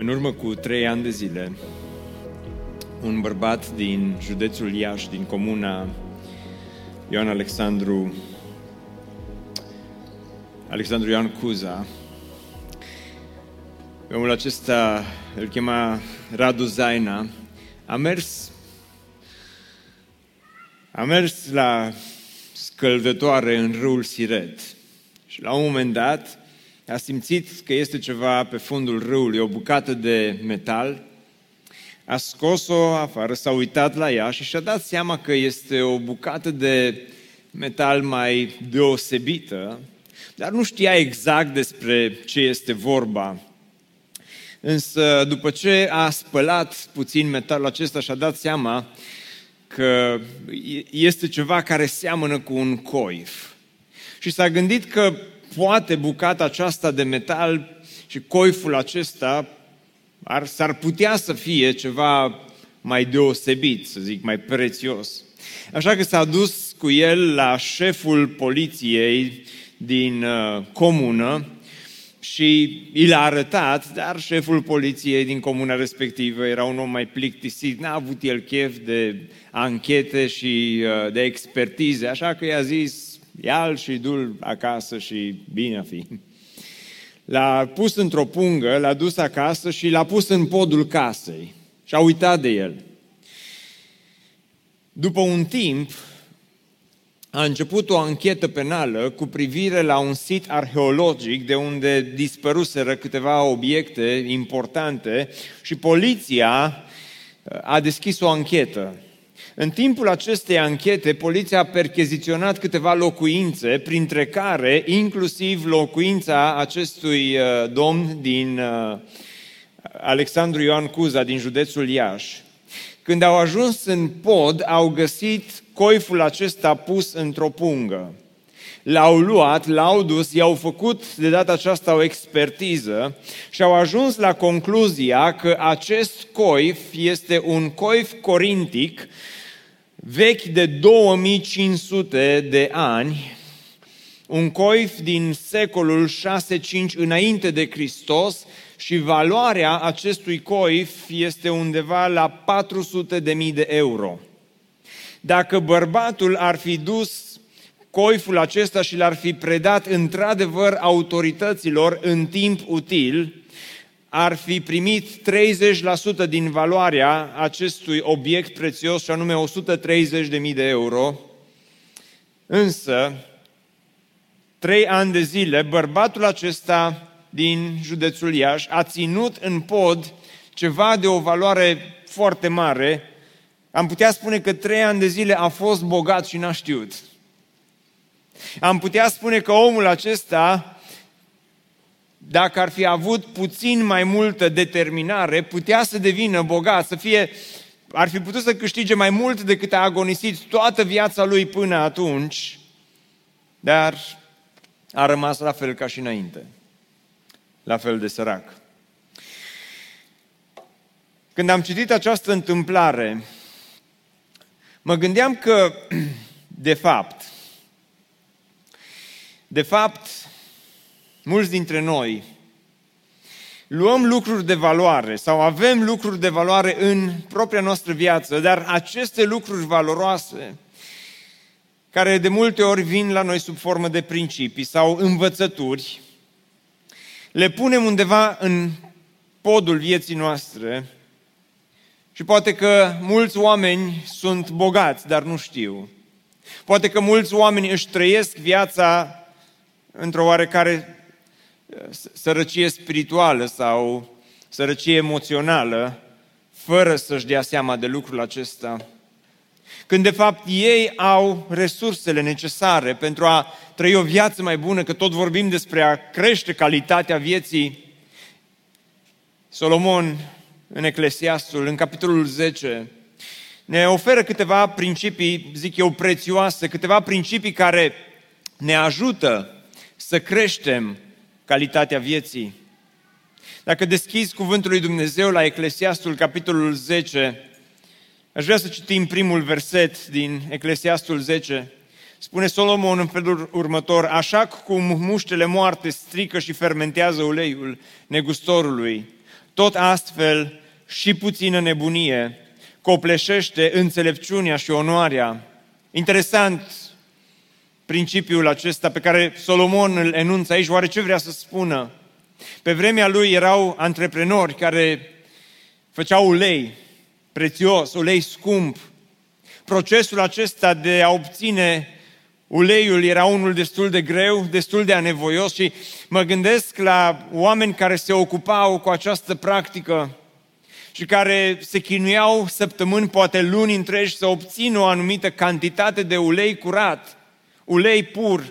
În urmă cu trei ani de zile, un bărbat din județul Iași, din comuna Ioan Alexandru, Alexandru Ioan Cuza, omul acesta îl chema Radu Zaina, a mers, a mers la scăldătoare în râul Siret. Și la un moment dat a simțit că este ceva pe fundul râului, o bucată de metal, a scos-o afară, s-a uitat la ea și și-a dat seama că este o bucată de metal mai deosebită, dar nu știa exact despre ce este vorba. Însă, după ce a spălat puțin metalul acesta, și-a dat seama că este ceva care seamănă cu un coif. Și s-a gândit că poate bucata aceasta de metal și coiful acesta ar, s-ar putea să fie ceva mai deosebit, să zic, mai prețios. Așa că s-a dus cu el la șeful poliției din uh, comună și i l-a arătat, dar șeful poliției din comuna respectivă era un om mai plictisit, n-a avut el chef de anchete și uh, de expertize, așa că i-a zis, ia-l și du acasă și bine a fi. L-a pus într-o pungă, l-a dus acasă și l-a pus în podul casei și a uitat de el. După un timp, a început o anchetă penală cu privire la un sit arheologic de unde dispăruseră câteva obiecte importante și poliția a deschis o anchetă. În timpul acestei anchete, poliția a percheziționat câteva locuințe, printre care inclusiv locuința acestui uh, domn din uh, Alexandru Ioan Cuza, din județul Iași. Când au ajuns în pod, au găsit coiful acesta pus într-o pungă. L-au luat, l-au dus, i-au făcut de data aceasta o expertiză și au ajuns la concluzia că acest coif este un coif corintic vechi de 2500 de ani, un coif din secolul 6-5 înainte de Hristos și valoarea acestui coif este undeva la 400 de mii de euro. Dacă bărbatul ar fi dus coiful acesta și l-ar fi predat într-adevăr autorităților în timp util, ar fi primit 30% din valoarea acestui obiect prețios, și anume 130.000 de euro. Însă, trei ani de zile, bărbatul acesta din județul Iași a ținut în pod ceva de o valoare foarte mare. Am putea spune că trei ani de zile a fost bogat și n-a știut. Am putea spune că omul acesta dacă ar fi avut puțin mai multă determinare, putea să devină bogat, să fie, ar fi putut să câștige mai mult decât a agonisit toată viața lui până atunci, dar a rămas la fel ca și înainte, la fel de sărac. Când am citit această întâmplare, mă gândeam că, de fapt, de fapt, mulți dintre noi, luăm lucruri de valoare sau avem lucruri de valoare în propria noastră viață, dar aceste lucruri valoroase, care de multe ori vin la noi sub formă de principii sau învățături, le punem undeva în podul vieții noastre și poate că mulți oameni sunt bogați, dar nu știu. Poate că mulți oameni își trăiesc viața într-o oarecare sărăcie spirituală sau sărăcie emoțională, fără să-și dea seama de lucrul acesta. Când de fapt ei au resursele necesare pentru a trăi o viață mai bună, că tot vorbim despre a crește calitatea vieții, Solomon, în Eclesiastul, în capitolul 10, ne oferă câteva principii, zic eu, prețioase, câteva principii care ne ajută să creștem calitatea vieții. Dacă deschizi Cuvântul lui Dumnezeu la Eclesiastul, capitolul 10, aș vrea să citim primul verset din Eclesiastul 10. Spune Solomon în felul următor, așa cum muștele moarte strică și fermentează uleiul negustorului, tot astfel și puțină nebunie copleșește înțelepciunea și onoarea. Interesant principiul acesta pe care Solomon îl enunță aici, oare ce vrea să spună? Pe vremea lui erau antreprenori care făceau ulei prețios, ulei scump. Procesul acesta de a obține uleiul era unul destul de greu, destul de anevoios și mă gândesc la oameni care se ocupau cu această practică și care se chinuiau săptămâni, poate luni întregi, să obțină o anumită cantitate de ulei curat, ulei pur.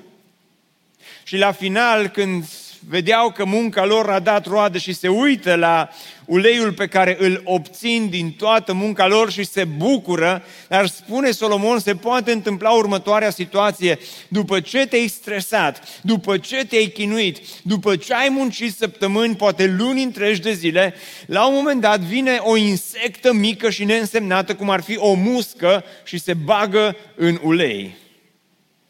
Și la final, când vedeau că munca lor a dat roadă și se uită la uleiul pe care îl obțin din toată munca lor și se bucură, dar spune Solomon, se poate întâmpla următoarea situație. După ce te-ai stresat, după ce te-ai chinuit, după ce ai muncit săptămâni, poate luni întregi de zile, la un moment dat vine o insectă mică și neînsemnată, cum ar fi o muscă, și se bagă în ulei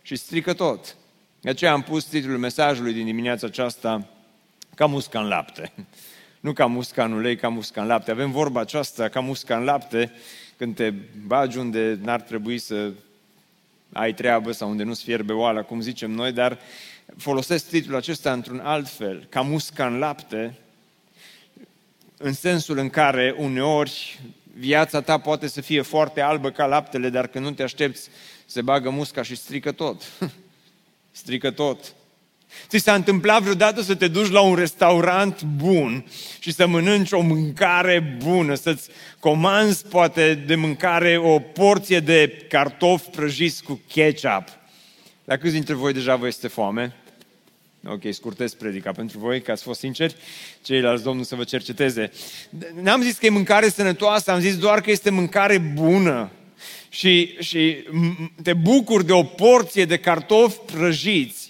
și strică tot. De aceea am pus titlul mesajului din dimineața aceasta ca musca în lapte. Nu ca musca în ulei, ca musca în lapte. Avem vorba aceasta ca musca în lapte când te bagi unde n-ar trebui să ai treabă sau unde nu-ți fierbe oala, cum zicem noi, dar folosesc titlul acesta într-un alt fel, ca musca în lapte, în sensul în care uneori viața ta poate să fie foarte albă ca laptele, dar când nu te aștepți, se bagă musca și strică tot. strică tot. Ți s-a întâmplat vreodată să te duci la un restaurant bun și să mănânci o mâncare bună, să-ți comanzi poate de mâncare o porție de cartofi prăjiți cu ketchup. La câți dintre voi deja vă este foame? Ok, scurtez predica pentru voi, că ați fost sinceri, ceilalți Domnul să vă cerceteze. N-am zis că e mâncare sănătoasă, am zis doar că este mâncare bună. Și, și te bucuri de o porție de cartofi prăjiți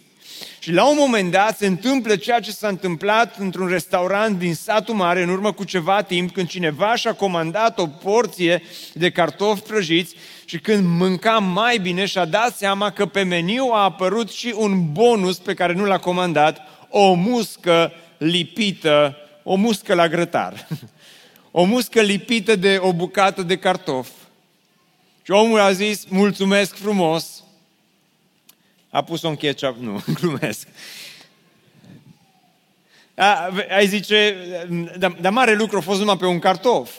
și la un moment dat se întâmplă ceea ce s-a întâmplat într-un restaurant din satul mare în urmă cu ceva timp, când cineva și-a comandat o porție de cartofi prăjiți și când mânca mai bine și-a dat seama că pe meniu a apărut și un bonus pe care nu l-a comandat, o muscă lipită, o muscă la grătar. O muscă lipită de o bucată de cartof. Și omul a zis, mulțumesc frumos, a pus-o în ketchup? Nu, glumesc. A, ai zice, dar da mare lucru a fost numai pe un cartof.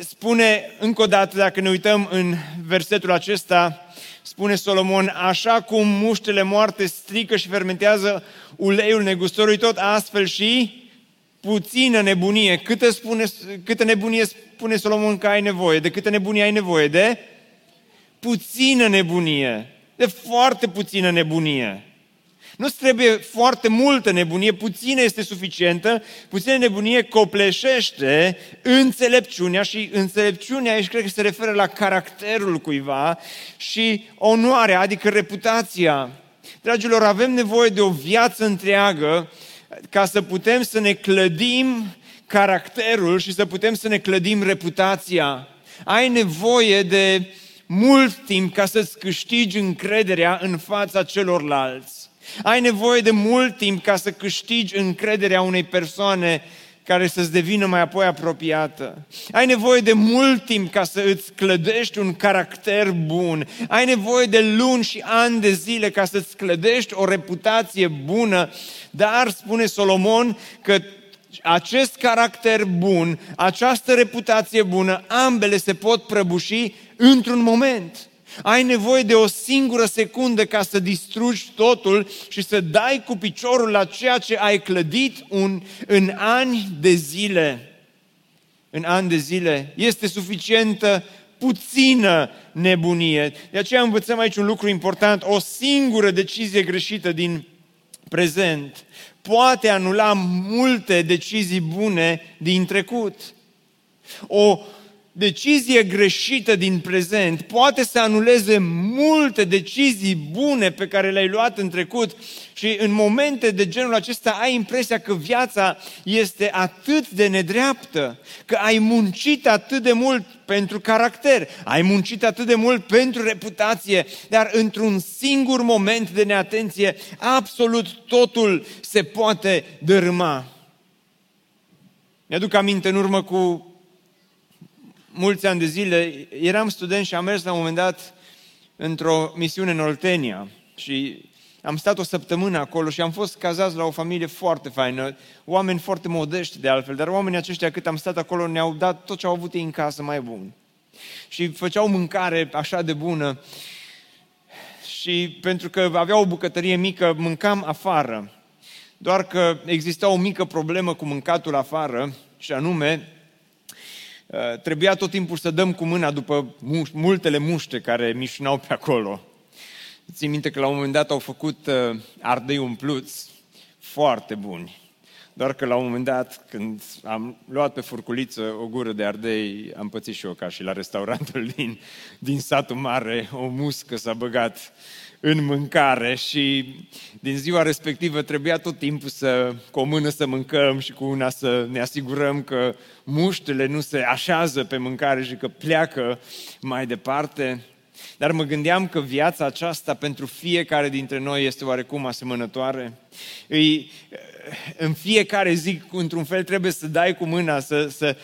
Spune încă o dată, dacă ne uităm în versetul acesta, spune Solomon, așa cum muștele moarte strică și fermentează uleiul negustorului, tot astfel și puțină nebunie. Câtă, spune, câtă nebunie spune Solomon că ai nevoie? De câtă nebunie ai nevoie? De puțină nebunie de foarte puțină nebunie. Nu trebuie foarte multă nebunie, puțină este suficientă, puțină nebunie copleșește înțelepciunea și înțelepciunea aici cred că se referă la caracterul cuiva și onoarea, adică reputația. Dragilor, avem nevoie de o viață întreagă ca să putem să ne clădim caracterul și să putem să ne clădim reputația. Ai nevoie de mult timp ca să-ți câștigi încrederea în fața celorlalți. Ai nevoie de mult timp ca să câștigi încrederea unei persoane care să-ți devină mai apoi apropiată. Ai nevoie de mult timp ca să îți clădești un caracter bun. Ai nevoie de luni și ani de zile ca să-ți clădești o reputație bună. Dar, spune Solomon, că acest caracter bun, această reputație bună, ambele se pot prăbuși într-un moment. Ai nevoie de o singură secundă ca să distrugi totul și să dai cu piciorul la ceea ce ai clădit un, în ani de zile. În ani de zile. Este suficientă puțină nebunie. De aceea învățăm aici un lucru important. O singură decizie greșită din prezent poate anula multe decizii bune din trecut. O decizie greșită din prezent poate să anuleze multe decizii bune pe care le-ai luat în trecut și în momente de genul acesta ai impresia că viața este atât de nedreaptă, că ai muncit atât de mult pentru caracter, ai muncit atât de mult pentru reputație, dar într-un singur moment de neatenție, absolut totul se poate dărâma. Mi-aduc aminte în urmă cu mulți ani de zile, eram student și am mers la un moment dat într-o misiune în Oltenia și am stat o săptămână acolo și am fost cazați la o familie foarte faină, oameni foarte modești de altfel, dar oamenii aceștia cât am stat acolo ne-au dat tot ce au avut ei în casă mai bun. Și făceau mâncare așa de bună și pentru că aveau o bucătărie mică, mâncam afară. Doar că exista o mică problemă cu mâncatul afară și anume Uh, trebuia tot timpul să dăm cu mâna după multele muște care mișinau pe acolo. Țin minte că la un moment dat au făcut uh, ardei umpluți foarte buni. Doar că la un moment dat, când am luat pe furculiță o gură de ardei, am pățit și eu ca și la restaurantul din, din satul mare, o muscă s-a băgat în mâncare și din ziua respectivă trebuia tot timpul să, cu o mână să mâncăm și cu una să ne asigurăm că muștele nu se așează pe mâncare și că pleacă mai departe. Dar mă gândeam că viața aceasta pentru fiecare dintre noi este oarecum asemănătoare. Îi, în fiecare zi, într-un fel, trebuie să dai cu mâna, să, să,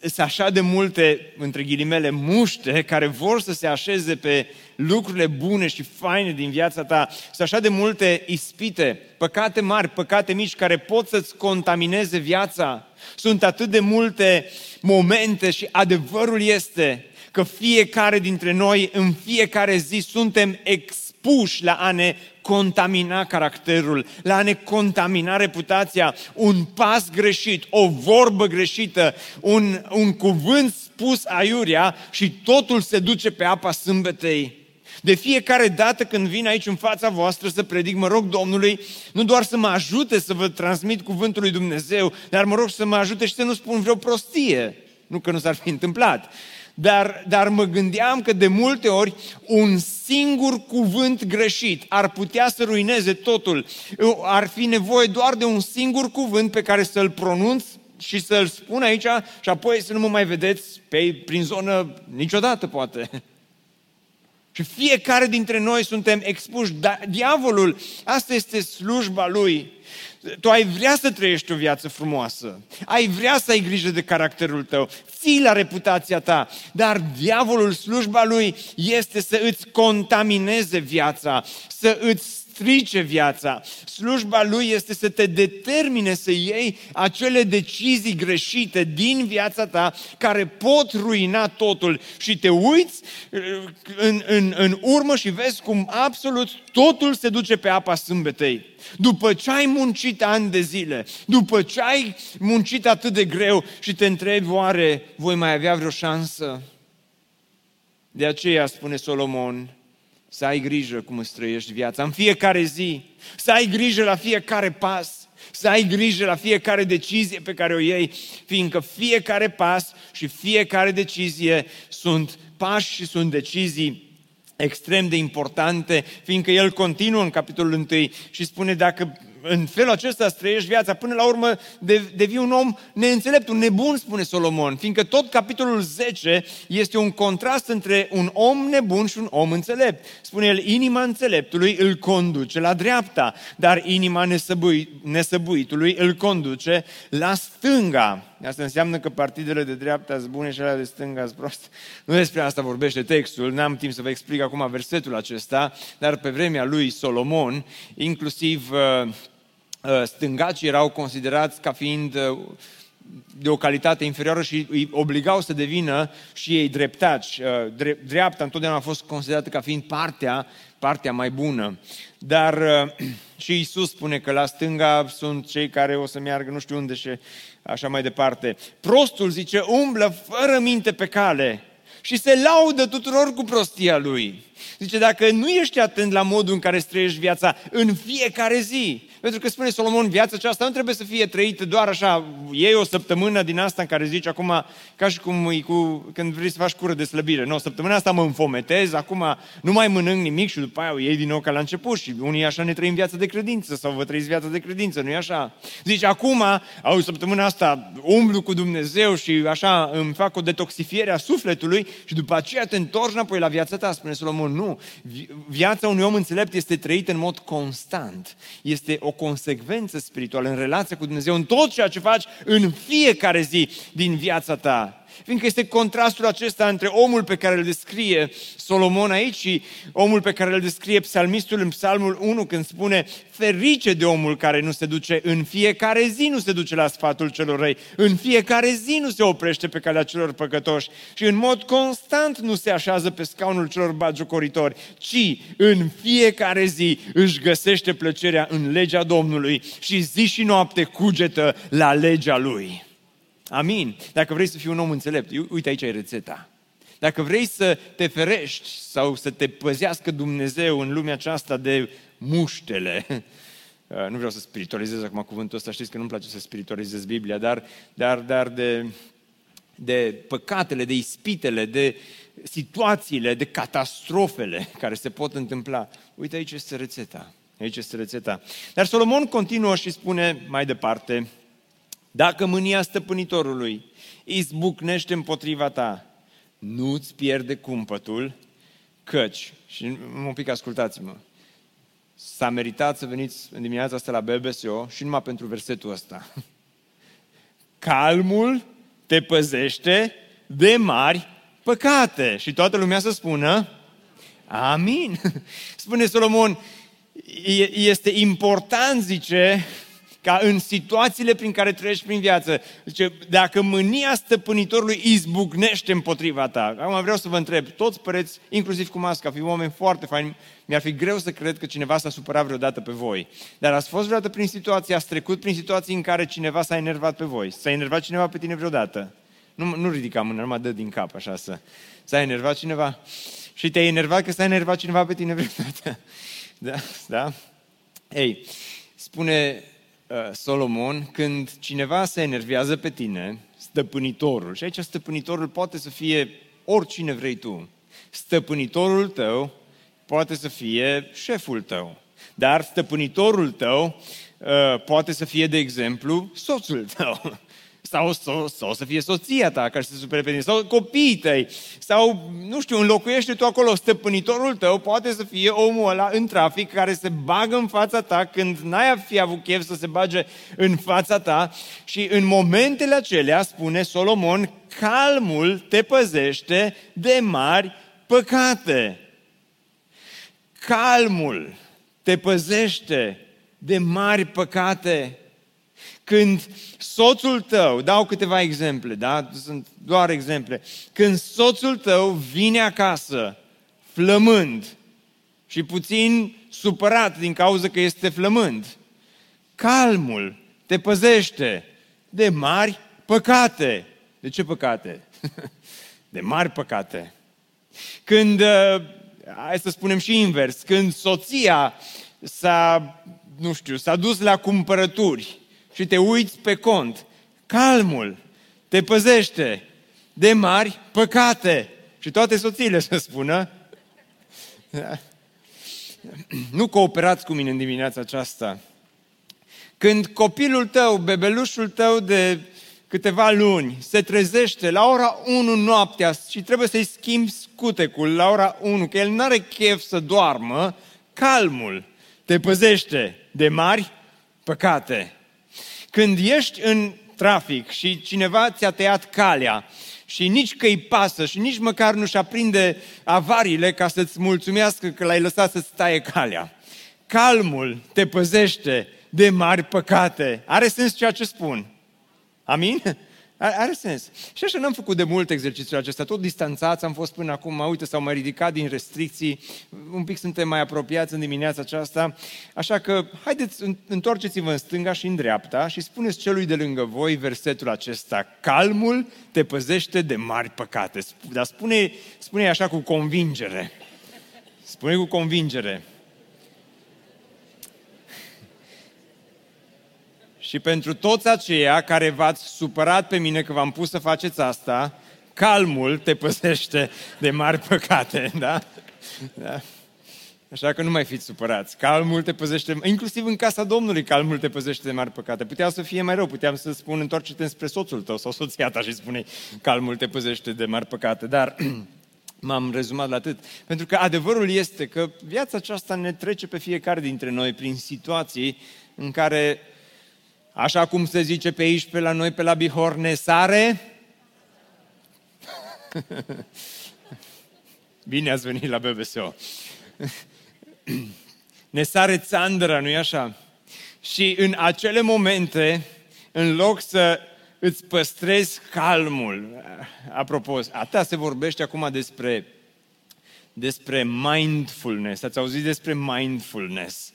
să așa de multe, între ghilimele, muște care vor să se așeze pe lucrurile bune și faine din viața ta, să așa de multe ispite, păcate mari, păcate mici, care pot să-ți contamineze viața. Sunt atât de multe momente și adevărul este că fiecare dintre noi, în fiecare zi, suntem expuși la a ne contamina caracterul, la a ne contamina reputația, un pas greșit, o vorbă greșită, un, un cuvânt spus aiurea și totul se duce pe apa sâmbetei. De fiecare dată când vin aici în fața voastră să predic, mă rog Domnului, nu doar să mă ajute să vă transmit cuvântul lui Dumnezeu, dar mă rog să mă ajute și să nu spun vreo prostie. Nu că nu s-ar fi întâmplat, dar, dar mă gândeam că de multe ori un singur cuvânt greșit ar putea să ruineze totul. Ar fi nevoie doar de un singur cuvânt pe care să-l pronunț și să-l spun aici și apoi să nu mă mai vedeți pe, prin zonă niciodată, poate. Și fiecare dintre noi suntem expuși. Dar diavolul, asta este slujba lui. Tu ai vrea să trăiești o viață frumoasă, ai vrea să ai grijă de caracterul tău, ții la reputația ta, dar diavolul, slujba lui, este să îți contamineze viața, să îți strice viața. Slujba lui este să te determine să iei acele decizii greșite din viața ta care pot ruina totul și te uiți uh, în, în, în urmă și vezi cum absolut totul se duce pe apa sâmbetei. După ce ai muncit ani de zile, după ce ai muncit atât de greu și te întrebi, oare voi mai avea vreo șansă? De aceea spune Solomon, să ai grijă cum îți trăiești viața. În fiecare zi, să ai grijă la fiecare pas, să ai grijă la fiecare decizie pe care o iei, fiindcă fiecare pas și fiecare decizie sunt pași și sunt decizii extrem de importante, fiindcă el continuă în capitolul 1 și spune dacă în felul acesta îți trăiești viața, până la urmă devii un om neînțelept, un nebun, spune Solomon, fiindcă tot capitolul 10 este un contrast între un om nebun și un om înțelept. Spune el, inima înțeleptului îl conduce la dreapta, dar inima nesăbui, nesăbuitului îl conduce la stânga. Asta înseamnă că partidele de dreapta sunt bune și alea de stânga sunt proste. Nu despre asta vorbește textul, n-am timp să vă explic acum versetul acesta, dar pe vremea lui Solomon, inclusiv uh, uh, stângacii erau considerați ca fiind uh, de o calitate inferioară și îi obligau să devină și ei dreptaci. Dreapta întotdeauna a fost considerată ca fiind partea, partea mai bună. Dar și Isus spune că la stânga sunt cei care o să meargă nu știu unde și așa mai departe. Prostul, zice, umblă fără minte pe cale și se laudă tuturor cu prostia lui. Zice, dacă nu ești atent la modul în care îți trăiești viața în fiecare zi, Pentru că spune Solomon, viața aceasta nu trebuie să fie trăită doar așa, iei o săptămână din asta în care zici acum, ca și cum e cu, când vrei să faci cură de slăbire. Nu, săptămâna asta mă înfometez, acum nu mai mănânc nimic și după aia o iei din nou ca la început și unii așa ne trăim viața de credință sau vă trăiți viața de credință, nu e așa? Zici, acum, au săptămâna asta umblu cu Dumnezeu și așa îmi fac o detoxifiere a sufletului și după aceea te întorci înapoi la viața ta, spune Solomon. Nu, viața unui om înțelept este trăită în mod constant. Este o consecvență spirituală în relația cu Dumnezeu, în tot ceea ce faci în fiecare zi din viața ta. Fiindcă este contrastul acesta între omul pe care îl descrie Solomon aici și omul pe care îl descrie psalmistul în psalmul 1 când spune ferice de omul care nu se duce în fiecare zi, nu se duce la sfatul celor răi, în fiecare zi nu se oprește pe calea celor păcătoși și în mod constant nu se așează pe scaunul celor bagiocoritori, ci în fiecare zi își găsește plăcerea în legea Domnului și zi și noapte cugetă la legea Lui. Amin. Dacă vrei să fii un om înțelept, uite aici e rețeta. Dacă vrei să te ferești sau să te păzească Dumnezeu în lumea aceasta de muștele, uh, nu vreau să spiritualizez acum cuvântul ăsta, știți că nu-mi place să spiritualizez Biblia, dar, dar, dar de, de păcatele, de ispitele, de situațiile, de catastrofele care se pot întâmpla. Uite, aici este rețeta. Aici este rețeta. Dar Solomon continuă și spune mai departe, dacă mânia stăpânitorului izbucnește împotriva ta, nu-ți pierde cumpătul, căci, și un pic ascultați-mă, s-a meritat să veniți în dimineața asta la BBSO și numai pentru versetul ăsta. Calmul te păzește de mari păcate. Și toată lumea să spună, amin. Spune Solomon, este important, zice, ca în situațiile prin care trăiești prin viață. Zice, dacă mânia stăpânitorului izbucnește împotriva ta. Acum vreau să vă întreb, toți păreți, inclusiv cu masca, fi oameni foarte faini, mi-ar fi greu să cred că cineva s-a supărat vreodată pe voi. Dar ați fost vreodată prin situații, ați trecut prin situații în care cineva s-a enervat pe voi. S-a enervat cineva pe tine vreodată? Nu, nu ridica mâna, numai dă din cap așa să... S-a enervat cineva? Și te-ai enervat că s-a enervat cineva pe tine vreodată? Da? Da? Ei, spune Uh, Solomon, când cineva se enervează pe tine, stăpânitorul, și aici stăpânitorul poate să fie oricine vrei tu, stăpânitorul tău poate să fie șeful tău, dar stăpânitorul tău uh, poate să fie, de exemplu, soțul tău sau, sau, sau să fie soția ta care se supere pe tine, sau copiii tăi, sau, nu știu, înlocuiește tu acolo, stăpânitorul tău poate să fie omul ăla în trafic care se bagă în fața ta când n-ai fi avut chef să se bage în fața ta și în momentele acelea, spune Solomon, calmul te păzește de mari păcate. Calmul te păzește de mari păcate. Când soțul tău, dau câteva exemple, da? Sunt doar exemple. Când soțul tău vine acasă flămând și puțin supărat din cauza că este flămând, calmul te păzește de mari păcate. De ce păcate? De mari păcate. Când, uh, hai să spunem și invers, când soția s-a, nu știu, s-a dus la cumpărături și te uiți pe cont. Calmul te păzește de mari păcate. Și toate soțiile să spună. Nu cooperați cu mine în dimineața aceasta. Când copilul tău, bebelușul tău de câteva luni se trezește la ora 1 noaptea și trebuie să-i schimbi scutecul la ora 1, că el nu are chef să doarmă, calmul te păzește de mari păcate. Când ești în trafic și cineva ți-a tăiat calea și nici că îi pasă și nici măcar nu-și aprinde avariile ca să-ți mulțumească că l-ai lăsat să-ți taie calea. Calmul te păzește de mari păcate. Are sens ceea ce spun? Amin? Are sens. Și așa n-am făcut de mult exercițiul acesta, tot distanțați am fost până acum, uite, s-au mai ridicat din restricții, un pic suntem mai apropiați în dimineața aceasta, așa că haideți, întorceți-vă în stânga și în dreapta și spuneți celui de lângă voi versetul acesta, calmul te păzește de mari păcate, dar spune, spune așa cu convingere, spune cu convingere, Și pentru toți aceia care v-ați supărat pe mine că v-am pus să faceți asta, calmul te păzește de mari păcate, da? da? Așa că nu mai fiți supărați. Calmul te păzește, inclusiv în casa Domnului, calmul te păzește de mari păcate. Putea să fie mai rău, puteam să spun întoarce-te spre soțul tău sau soția ta și spune calmul te păzește de mari păcate. Dar m-am rezumat la atât. Pentru că adevărul este că viața aceasta ne trece pe fiecare dintre noi prin situații în care, așa cum se zice pe aici, pe la noi, pe la Bihor, ne sare. Bine ați venit la BBSO ne sare țandra, nu-i așa? Și în acele momente, în loc să îți păstrezi calmul, apropo, atâta se vorbește acum despre, despre mindfulness. Ați auzit despre mindfulness?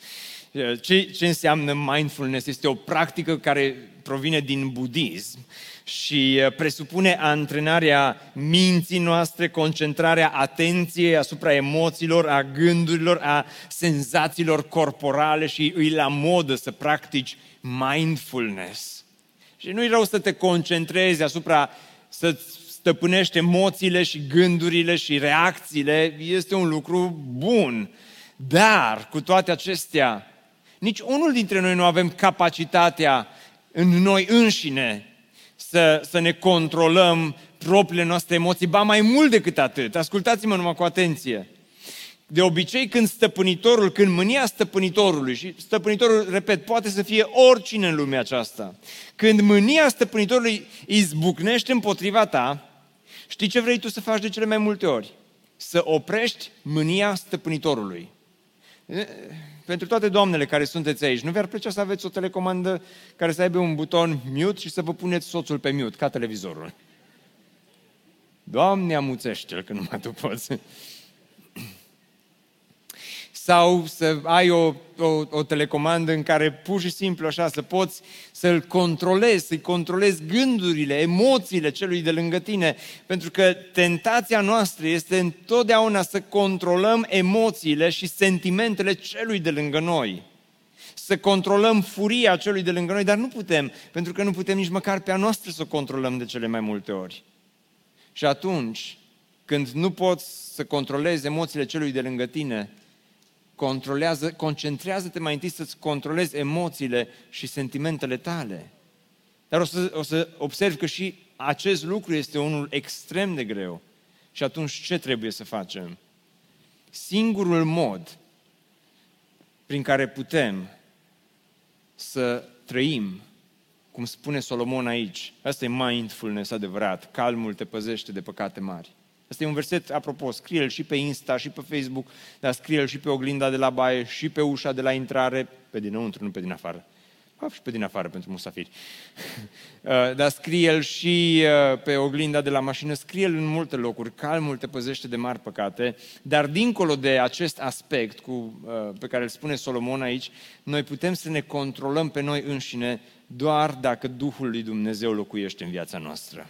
Ce, ce înseamnă mindfulness? Este o practică care provine din budism și uh, presupune antrenarea minții noastre, concentrarea atenției asupra emoțiilor, a gândurilor, a senzațiilor corporale și îi la modă să practici mindfulness. Și nu-i rău să te concentrezi asupra, să stăpânești emoțiile și gândurile și reacțiile, este un lucru bun. Dar, cu toate acestea, nici unul dintre noi nu avem capacitatea în noi înșine să, să ne controlăm propriile noastre emoții, ba mai mult decât atât. Ascultați-mă numai cu atenție. De obicei, când stăpânitorul, când mânia stăpânitorului, și stăpânitorul, repet, poate să fie oricine în lumea aceasta, când mânia stăpânitorului izbucnește împotriva ta, știi ce vrei tu să faci de cele mai multe ori? Să oprești mânia stăpânitorului pentru toate doamnele care sunteți aici, nu vi-ar plăcea să aveți o telecomandă care să aibă un buton mute și să vă puneți soțul pe mute, ca televizorul? Doamne, amuțește-l că numai tu poți sau să ai o, o, o telecomandă în care pur și simplu așa să poți să-l controlezi, să-i controlezi gândurile, emoțiile celui de lângă tine. Pentru că tentația noastră este întotdeauna să controlăm emoțiile și sentimentele celui de lângă noi. Să controlăm furia celui de lângă noi, dar nu putem, pentru că nu putem nici măcar pe a noastră să o controlăm de cele mai multe ori. Și atunci, când nu poți să controlezi emoțiile celui de lângă tine, controlează, concentrează-te mai întâi să-ți controlezi emoțiile și sentimentele tale. Dar o să, o să observi că și acest lucru este unul extrem de greu. Și atunci ce trebuie să facem? Singurul mod prin care putem să trăim, cum spune Solomon aici, asta e mindfulness adevărat, calmul te păzește de păcate mari. Asta e un verset, apropo, scrie-l și pe Insta, și pe Facebook, dar scrie-l și pe oglinda de la baie, și pe ușa de la intrare, pe dinăuntru, nu pe din afară. Fapt și pe din afară pentru musafiri. Uh, dar scrie-l și uh, pe oglinda de la mașină, scrie-l în multe locuri. Calmul te păzește de mari păcate, dar dincolo de acest aspect cu, uh, pe care îl spune Solomon aici, noi putem să ne controlăm pe noi înșine doar dacă Duhul lui Dumnezeu locuiește în viața noastră.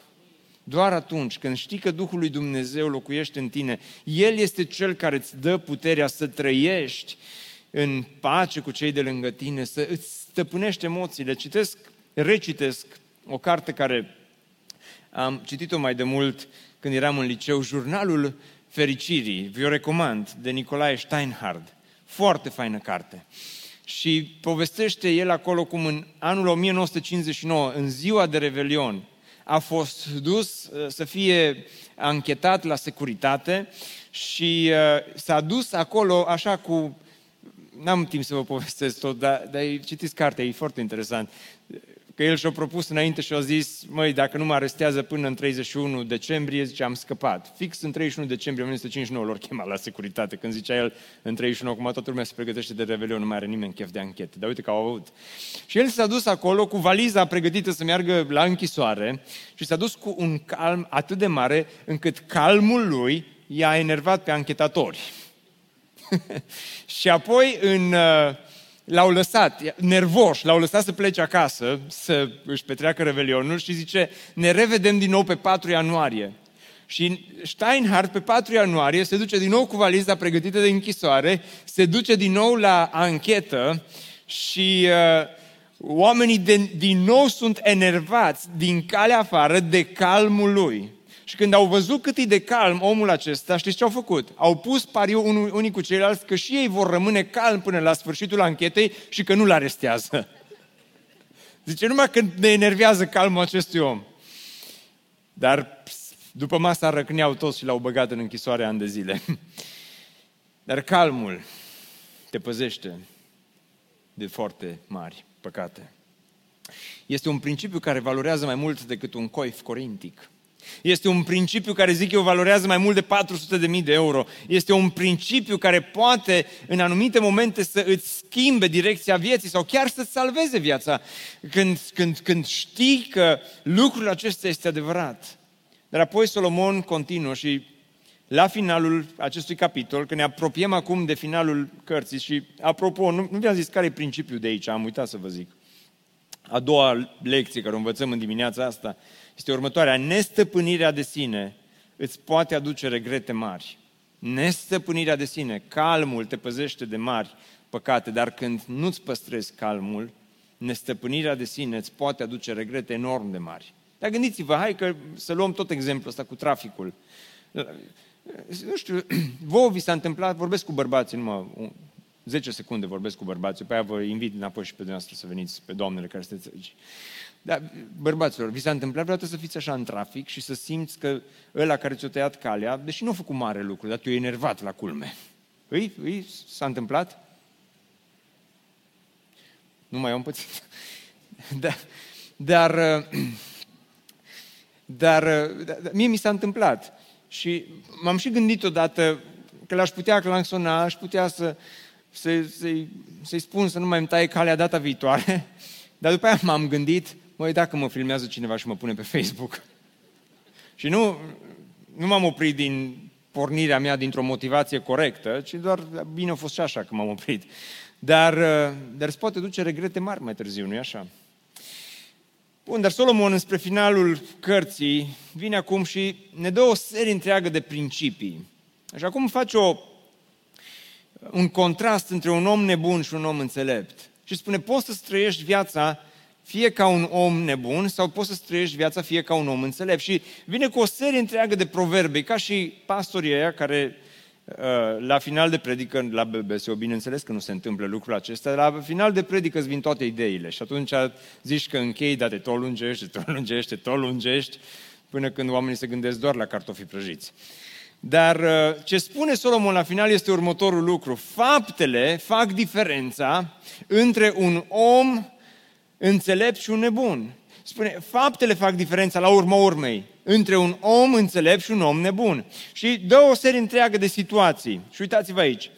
Doar atunci când știi că Duhul lui Dumnezeu locuiește în tine, El este Cel care îți dă puterea să trăiești în pace cu cei de lângă tine, să îți stăpânești emoțiile. Citesc, recitesc o carte care am citit-o mai de mult când eram în liceu, Jurnalul Fericirii, vi-o recomand, de Nicolae Steinhard. Foarte faină carte. Și povestește el acolo cum în anul 1959, în ziua de Revelion, a fost dus uh, să fie anchetat la securitate și uh, s-a dus acolo așa cu... N-am timp să vă povestesc tot, dar, dar citiți cartea, e foarte interesant că el și-a propus înainte și a zis, măi, dacă nu mă arestează până în 31 decembrie, zice, am scăpat. Fix în 31 decembrie 1959 l-au chemat la securitate, când zicea el în 31, acum toată lumea se pregătește de revelion, nu mai are nimeni chef de anchetă. Dar uite că au avut. Și el s-a dus acolo cu valiza pregătită să meargă la închisoare și s-a dus cu un calm atât de mare încât calmul lui i-a enervat pe anchetatori. și apoi în uh, l-au lăsat, nervoși, l-au lăsat să plece acasă, să își petreacă revelionul și zice, ne revedem din nou pe 4 ianuarie. Și Steinhardt pe 4 ianuarie se duce din nou cu valiza pregătită de închisoare, se duce din nou la anchetă și uh, Oamenii de, din nou sunt enervați din calea afară de calmul lui. Și când au văzut cât e de calm omul acesta, știți ce au făcut? Au pus pariu unii cu ceilalți că și ei vor rămâne calm până la sfârșitul anchetei și că nu-l arestează. Zice, numai când ne enervează calmul acestui om. Dar după masa răcneau toți și l-au băgat în închisoare ani de zile. Dar calmul te păzește de foarte mari păcate. Este un principiu care valorează mai mult decât un coif corintic. Este un principiu care, zic eu, valorează mai mult de 400.000 de euro. Este un principiu care poate, în anumite momente, să îți schimbe direcția vieții sau chiar să-ți salveze viața când, când, când știi că lucrul acesta este adevărat. Dar apoi Solomon continuă și la finalul acestui capitol, că ne apropiem acum de finalul cărții și, apropo, nu, nu vi-am zis care e principiul de aici, am uitat să vă zic. A doua lecție care o învățăm în dimineața asta este următoarea. Nestăpânirea de sine îți poate aduce regrete mari. Nestăpânirea de sine, calmul te păzește de mari păcate, dar când nu-ți păstrezi calmul, nestăpânirea de sine îți poate aduce regrete enorm de mari. Dar gândiți-vă, hai că să luăm tot exemplul ăsta cu traficul. Nu știu, vouă vi s-a întâmplat, vorbesc cu bărbații, numai 10 secunde vorbesc cu bărbații, pe aia vă invit înapoi și pe dumneavoastră să veniți, pe doamnele care sunteți aici. Dar, bărbaților, vi s-a întâmplat vreodată să fiți așa în trafic și să simți că ăla care ți-a tăiat calea, deși nu a făcut mare lucru, dar te-a enervat la culme. Îi, îi s-a întâmplat? Nu mai am pățit. Dar, dar, dar, dar, mie mi s-a întâmplat. Și m-am și gândit odată că l-aș putea clansona, aș putea să, să, să-i, să-i spun să nu mai îmi taie calea data viitoare, dar după aia m-am gândit, măi, dacă mă filmează cineva și mă pune pe Facebook. și nu, nu m-am oprit din pornirea mea dintr-o motivație corectă, ci doar bine a fost și așa că m-am oprit. Dar, dar se poate duce regrete mari mai târziu, nu-i așa? Bun, dar Solomon, spre finalul cărții, vine acum și ne dă o serie întreagă de principii. Și acum face o, un contrast între un om nebun și un om înțelept. Și spune, poți să trăiești viața fie ca un om nebun sau poți să trăiești viața fie ca un om înțelept. Și vine cu o serie întreagă de proverbe, ca și pastorii aia care uh, la final de predică, la BBSO, bineînțeles că nu se întâmplă lucrul acesta, la final de predică îți vin toate ideile și atunci zici că închei, dar te tot lungești, te tot lungești, te tot lungești, până când oamenii se gândesc doar la cartofi prăjiți. Dar uh, ce spune Solomon la final este următorul lucru. Faptele fac diferența între un om înțelept și un nebun. Spune, faptele fac diferența la urma urmei între un om înțelept și un om nebun. Și dă o serie întreagă de situații. Și uitați-vă aici.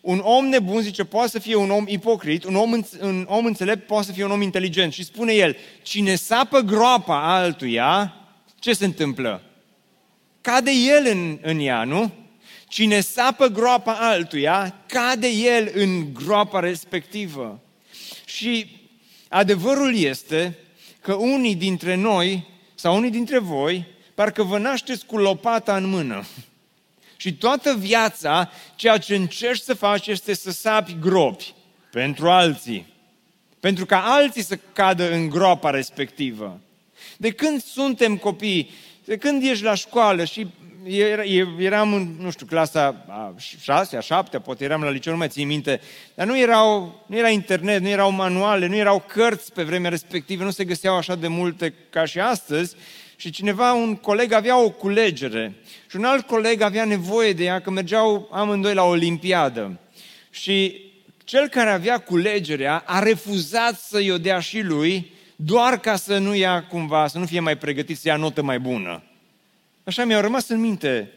Un om nebun, zice, poate să fie un om ipocrit, un om, un om înțelept poate să fie un om inteligent. Și spune el, cine sapă groapa altuia, ce se întâmplă? Cade el în, în ea, nu? Cine sapă groapa altuia, cade el în groapa respectivă. Și Adevărul este că unii dintre noi sau unii dintre voi parcă vă nașteți cu lopata în mână. Și toată viața, ceea ce încerci să faci este să sapi gropi pentru alții. Pentru ca alții să cadă în groapa respectivă. De când suntem copii, de când ești la școală și eram în, nu știu, clasa a șase, a șaptea, poate eram la liceu, nu mai țin minte, dar nu, erau, nu era internet, nu erau manuale, nu erau cărți pe vremea respectivă, nu se găseau așa de multe ca și astăzi și cineva, un coleg avea o culegere și un alt coleg avea nevoie de ea că mergeau amândoi la Olimpiadă. Și cel care avea culegerea a refuzat să-i o dea și lui, doar ca să nu ia cumva, să nu fie mai pregătit să ia notă mai bună. Așa mi-au rămas în minte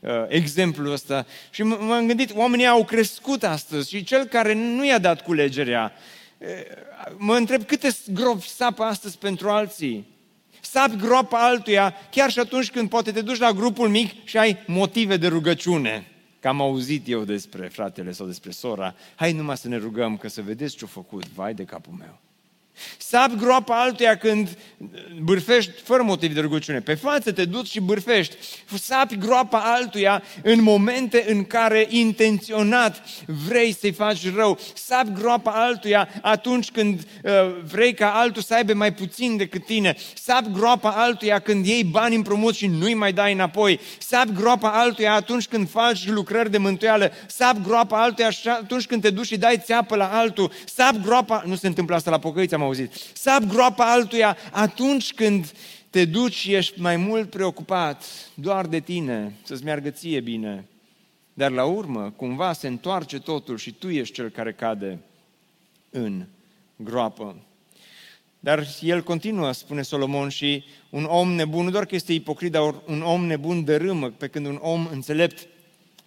uh, exemplul ăsta. Și m-am gândit, oamenii au crescut astăzi și cel care nu i-a dat culegerea, uh, mă întreb câte gropi sapă astăzi pentru alții. Sap groapa altuia, chiar și atunci când poate te duci la grupul mic și ai motive de rugăciune. Că am auzit eu despre fratele sau despre sora. Hai numai să ne rugăm că să vedeți ce-a făcut. Vai de capul meu. Sapi groapa altuia când bârfești fără motiv de rugăciune. Pe față te duci și bârfești. Sapi groapa altuia în momente în care intenționat vrei să-i faci rău. Sapi groapa altuia atunci când uh, vrei ca altul să aibă mai puțin decât tine. Sapi groapa altuia când iei bani împrumut și nu-i mai dai înapoi. Sapi groapa altuia atunci când faci lucrări de mântuială. Sapi groapa altuia atunci când te duci și dai țeapă la altul. Sapi groapa... Nu se întâmplă asta la pocăiți, am auzit. Sap groapa altuia atunci când te duci și ești mai mult preocupat doar de tine, să-ți meargă ție bine. Dar la urmă, cumva se întoarce totul și tu ești cel care cade în groapă. Dar el continuă, spune Solomon, și un om nebun, nu doar că este ipocrit, dar un om nebun dărâmă, pe când un om înțelept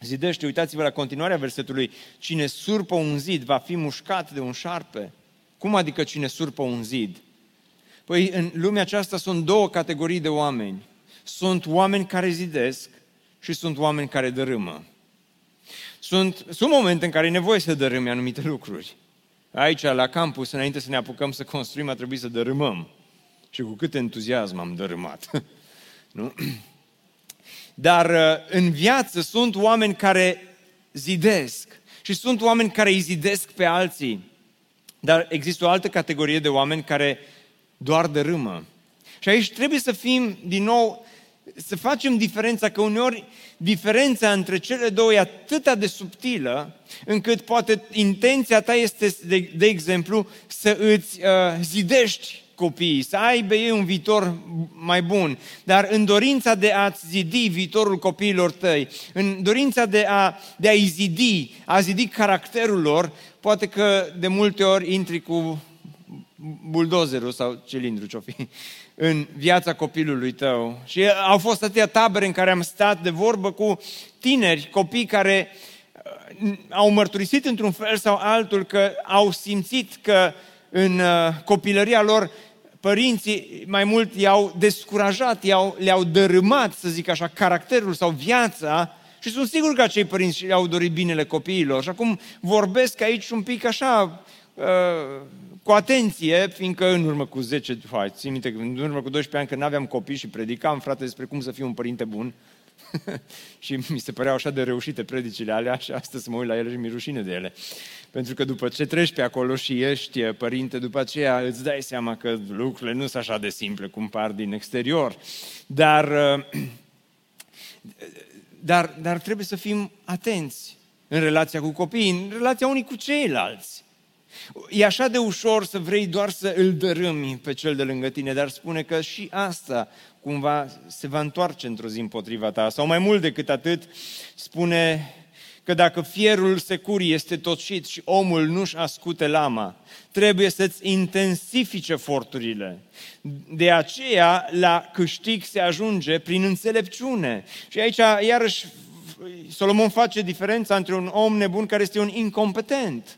zidește. Uitați-vă la continuarea versetului. Cine surpă un zid va fi mușcat de un șarpe. Cum adică cine surpă un zid? Păi în lumea aceasta sunt două categorii de oameni. Sunt oameni care zidesc și sunt oameni care dărâmă. Sunt, sunt momente în care e nevoie să dărâme anumite lucruri. Aici, la campus, înainte să ne apucăm să construim, a trebuit să dărâmăm. Și cu cât entuziasm am dărâmat. nu? Dar uh, în viață sunt oameni care zidesc și sunt oameni care îi zidesc pe alții. Dar există o altă categorie de oameni care doar dărâmă. Și aici trebuie să fim, din nou, să facem diferența, că uneori diferența între cele două e atât de subtilă, încât poate intenția ta este, de, de exemplu, să îți uh, zidești copiii, să aibă ei un viitor mai bun, dar în dorința de a-ți zidi viitorul copiilor tăi, în dorința de, a, de a-i zidi, a zidi caracterul lor, poate că de multe ori intri cu buldozerul sau cilindru ce fi în viața copilului tău. Și au fost atâtea tabere în care am stat de vorbă cu tineri, copii care uh, au mărturisit într-un fel sau altul că au simțit că în uh, copilăria lor părinții mai mult i-au descurajat, i-au, le-au dărâmat, să zic așa, caracterul sau viața și sunt sigur că acei părinți le-au dorit binele copiilor. Și acum vorbesc aici un pic așa, uh, cu atenție, fiindcă în urmă cu 10, hai, țin minte, în urmă cu 12 ani când aveam copii și predicam, frate, despre cum să fiu un părinte bun, și mi se păreau așa de reușite predicile alea și astăzi mă uit la ele și mi rușine de ele. Pentru că după ce treci pe acolo și ești părinte, după aceea îți dai seama că lucrurile nu sunt așa de simple cum par din exterior. Dar, dar, dar trebuie să fim atenți în relația cu copiii, în relația unii cu ceilalți. E așa de ușor să vrei doar să îl dărâmi pe cel de lângă tine, dar spune că și asta cumva se va întoarce într-o zi împotriva ta. Sau mai mult decât atât, spune că dacă fierul securii este tocit și omul nu-și ascute lama, trebuie să-ți intensifice eforturile. De aceea, la câștig se ajunge prin înțelepciune. Și aici, iarăși, Solomon face diferența între un om nebun care este un incompetent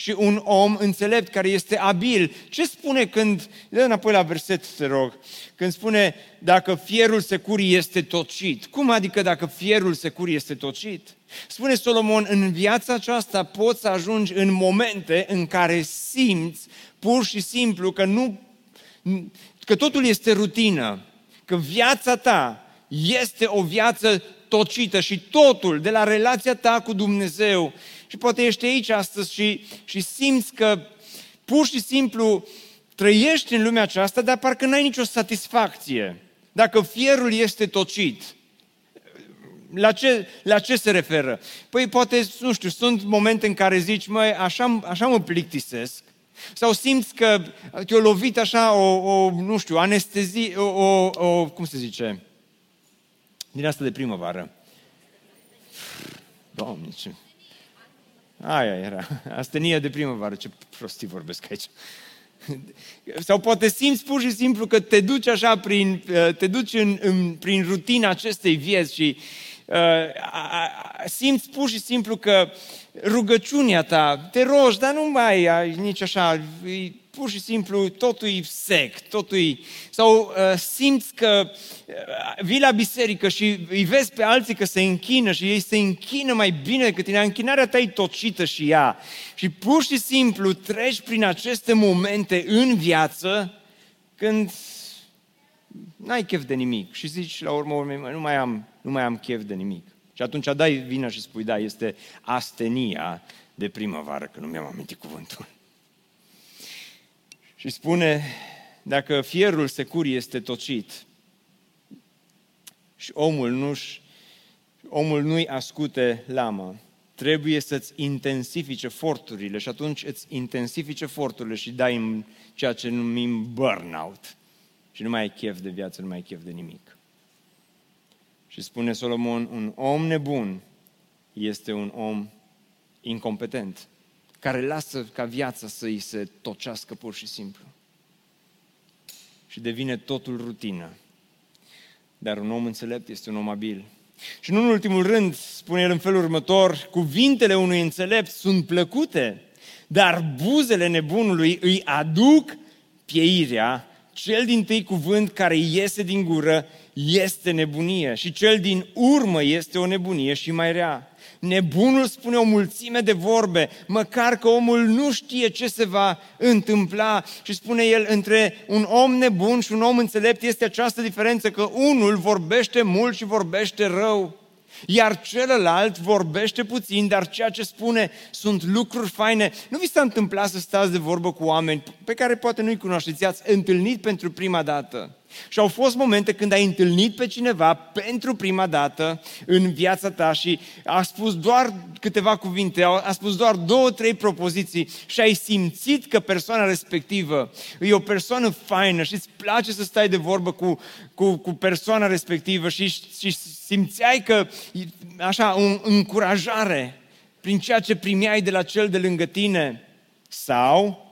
și un om înțelept care este abil. Ce spune când, dă înapoi la verset, te rog, când spune dacă fierul securii este tocit. Cum adică dacă fierul securii este tocit? Spune Solomon, în viața aceasta poți să ajungi în momente în care simți pur și simplu că nu, că totul este rutină, că viața ta este o viață tocită și totul de la relația ta cu Dumnezeu și poate ești aici astăzi și, și simți că pur și simplu trăiești în lumea aceasta, dar parcă n-ai nicio satisfacție. Dacă fierul este tocit, la ce, la ce se referă? Păi poate, nu știu, sunt momente în care zici, măi, așa, așa mă plictisesc, sau simți că te-a lovit așa o, o nu știu, anestezie, o, o, o, cum se zice, din asta de primăvară. Doamne, ce... Aia era, astenie de primăvară, ce prostii vorbesc aici. Sau poate simți pur și simplu că te duci așa prin, te duci în, în, prin rutina acestei vieți și uh, simți pur și simplu că rugăciunea ta, te rogi, dar nu mai ai nici așa, pur și simplu totul e sec, totul e... Sau uh, simți că uh, vii la biserică și îi vezi pe alții că se închină și ei se închină mai bine decât tine. Închinarea ta e tocită și ea. Și pur și simplu treci prin aceste momente în viață când n-ai chef de nimic și zici la urmă, urmă nu mai am, nu mai am chef de nimic. Și atunci dai vina și spui, da, este astenia de primăvară, că nu mi-am amintit cuvântul. Și spune, dacă fierul secur este tocit și omul nu-și, omul nu-i ascute lama, trebuie să-ți intensifice eforturile și atunci îți intensifice eforturile și dai în ceea ce numim burnout. Și nu mai ai chef de viață, nu mai ai chef de nimic. Și spune Solomon, un om nebun este un om incompetent, care lasă ca viața să îi se tocească pur și simplu. Și devine totul rutină. Dar un om înțelept este un om abil. Și nu în ultimul rând, spune el în felul următor, cuvintele unui înțelept sunt plăcute, dar buzele nebunului îi aduc pieirea. Cel din tâi cuvânt care iese din gură este nebunie și cel din urmă este o nebunie și mai rea. Nebunul spune o mulțime de vorbe, măcar că omul nu știe ce se va întâmpla. Și spune el, între un om nebun și un om înțelept este această diferență că unul vorbește mult și vorbește rău, iar celălalt vorbește puțin, dar ceea ce spune sunt lucruri faine. Nu vi s-a întâmplat să stați de vorbă cu oameni pe care poate nu-i cunoașteți, ați întâlnit pentru prima dată și au fost momente când ai întâlnit pe cineva pentru prima dată în viața ta și a spus doar câteva cuvinte, a spus doar două, trei propoziții și ai simțit că persoana respectivă e o persoană faină și îți place să stai de vorbă cu, cu, cu persoana respectivă și, și simțeai că așa, o încurajare prin ceea ce primeai de la cel de lângă tine? Sau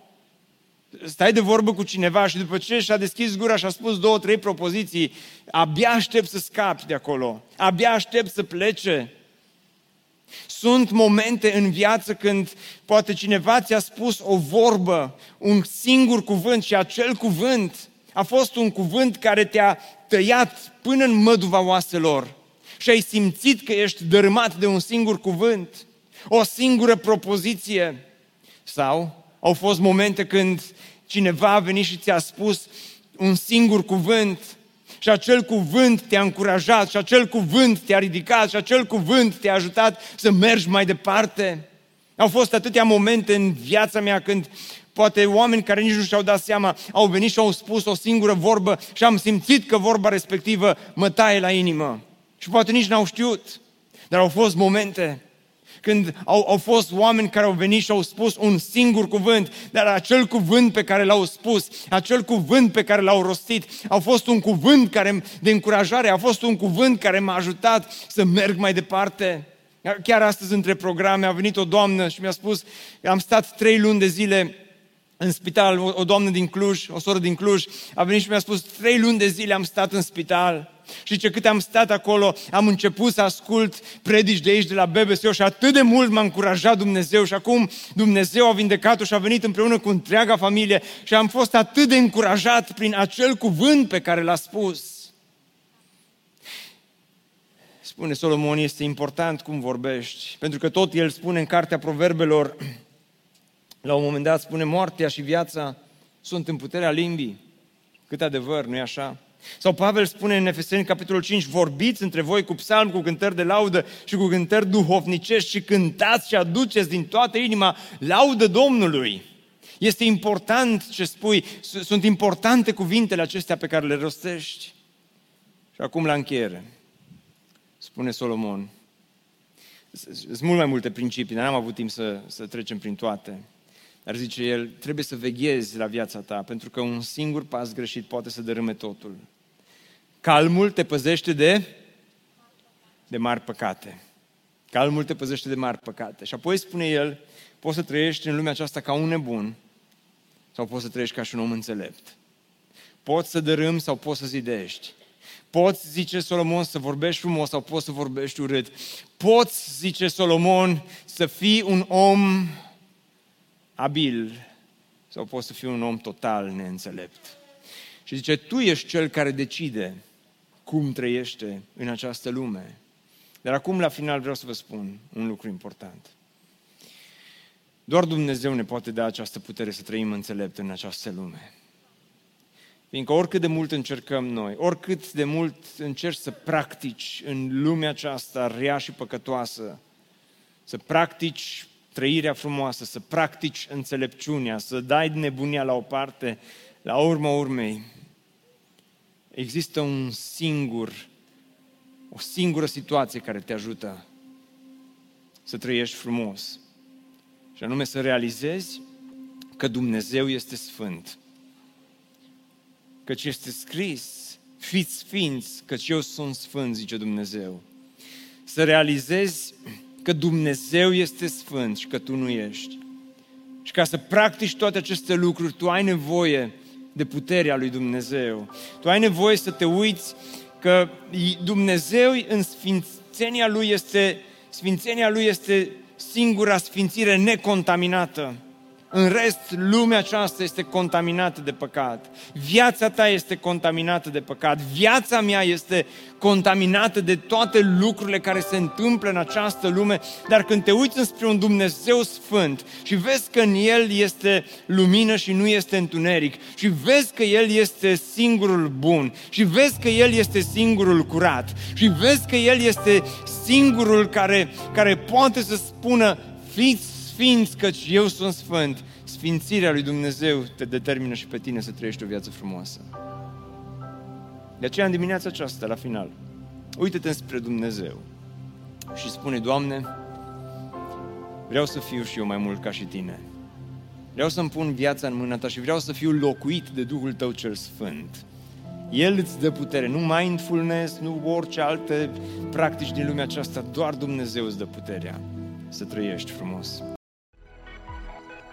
stai de vorbă cu cineva și după ce și-a deschis gura și a spus două, trei propoziții, abia aștept să scapi de acolo, abia aștept să plece. Sunt momente în viață când poate cineva ți-a spus o vorbă, un singur cuvânt și acel cuvânt a fost un cuvânt care te-a tăiat până în măduva oaselor și ai simțit că ești dărâmat de un singur cuvânt, o singură propoziție. Sau au fost momente când cineva a venit și ți-a spus un singur cuvânt și acel cuvânt te-a încurajat și acel cuvânt te-a ridicat și acel cuvânt te-a ajutat să mergi mai departe. Au fost atâtea momente în viața mea când poate oameni care nici nu și-au dat seama au venit și au spus o singură vorbă și am simțit că vorba respectivă mă taie la inimă. Și poate nici n-au știut. Dar au fost momente când au, au fost oameni care au venit și au spus un singur cuvânt, dar acel cuvânt pe care l-au spus, acel cuvânt pe care l-au rostit, a fost un cuvânt care, de încurajare, a fost un cuvânt care m-a ajutat să merg mai departe. Chiar astăzi, între programe, a venit o doamnă și mi-a spus, am stat trei luni de zile în spital, o, o doamnă din Cluj, o soră din Cluj, a venit și mi-a spus, trei luni de zile am stat în spital. Și ce cât am stat acolo, am început să ascult predici de aici, de la BBSO și atât de mult m-a încurajat Dumnezeu și acum Dumnezeu a vindecat-o și a venit împreună cu întreaga familie și am fost atât de încurajat prin acel cuvânt pe care l-a spus. Spune Solomon, este important cum vorbești, pentru că tot el spune în cartea proverbelor, la un moment dat spune, moartea și viața sunt în puterea limbii. Cât adevăr, nu-i așa? Sau Pavel spune în Efeseni, capitolul 5, vorbiți între voi cu psalm, cu cântări de laudă și cu cântări duhovnicești și cântați și aduceți din toată inima laudă Domnului. Este important ce spui, sunt importante cuvintele acestea pe care le rostești. Și acum la încheiere, spune Solomon, sunt mult mai multe principii, dar n-am avut timp să, să trecem prin toate. Dar zice el, trebuie să veghezi la viața ta, pentru că un singur pas greșit poate să dărâme totul. Calmul te păzește de, de mari păcate. Calmul te păzește de mari păcate. Și apoi spune el, poți să trăiești în lumea aceasta ca un nebun sau poți să trăiești ca și un om înțelept. Poți să dărâmi sau poți să zidești. Poți, zice Solomon, să vorbești frumos sau poți să vorbești urât. Poți, zice Solomon, să fii un om abil sau pot să fiu un om total neînțelept. Și zice, tu ești cel care decide cum trăiește în această lume. Dar acum, la final, vreau să vă spun un lucru important. Doar Dumnezeu ne poate da această putere să trăim înțelept în această lume. Fiindcă oricât de mult încercăm noi, oricât de mult încerci să practici în lumea aceasta rea și păcătoasă, să practici trăirea frumoasă, să practici înțelepciunea, să dai nebunia la o parte, la urma urmei, există un singur, o singură situație care te ajută să trăiești frumos. Și anume să realizezi că Dumnezeu este sfânt. Căci este scris, fiți sfinți, căci eu sunt sfânt, zice Dumnezeu. Să realizezi că Dumnezeu este sfânt și că tu nu ești. Și ca să practici toate aceste lucruri, tu ai nevoie de puterea lui Dumnezeu. Tu ai nevoie să te uiți că Dumnezeu în sfințenia lui este, sfințenia lui este singura sfințire necontaminată. În rest, lumea aceasta este contaminată de păcat. Viața ta este contaminată de păcat. Viața mea este contaminată de toate lucrurile care se întâmplă în această lume. Dar când te uiți înspre un Dumnezeu sfânt și vezi că în El este lumină și nu este întuneric și vezi că El este singurul bun și vezi că El este singurul curat și vezi că El este singurul care, care poate să spună fiți sfinți căci eu sunt sfânt, sfințirea lui Dumnezeu te determină și pe tine să trăiești o viață frumoasă. De aceea, în dimineața aceasta, la final, uite-te spre Dumnezeu și spune, Doamne, vreau să fiu și eu mai mult ca și tine. Vreau să-mi pun viața în mâna ta și vreau să fiu locuit de Duhul tău cel Sfânt. El îți dă putere, nu mindfulness, nu orice alte practici din lumea aceasta, doar Dumnezeu îți dă puterea să trăiești frumos.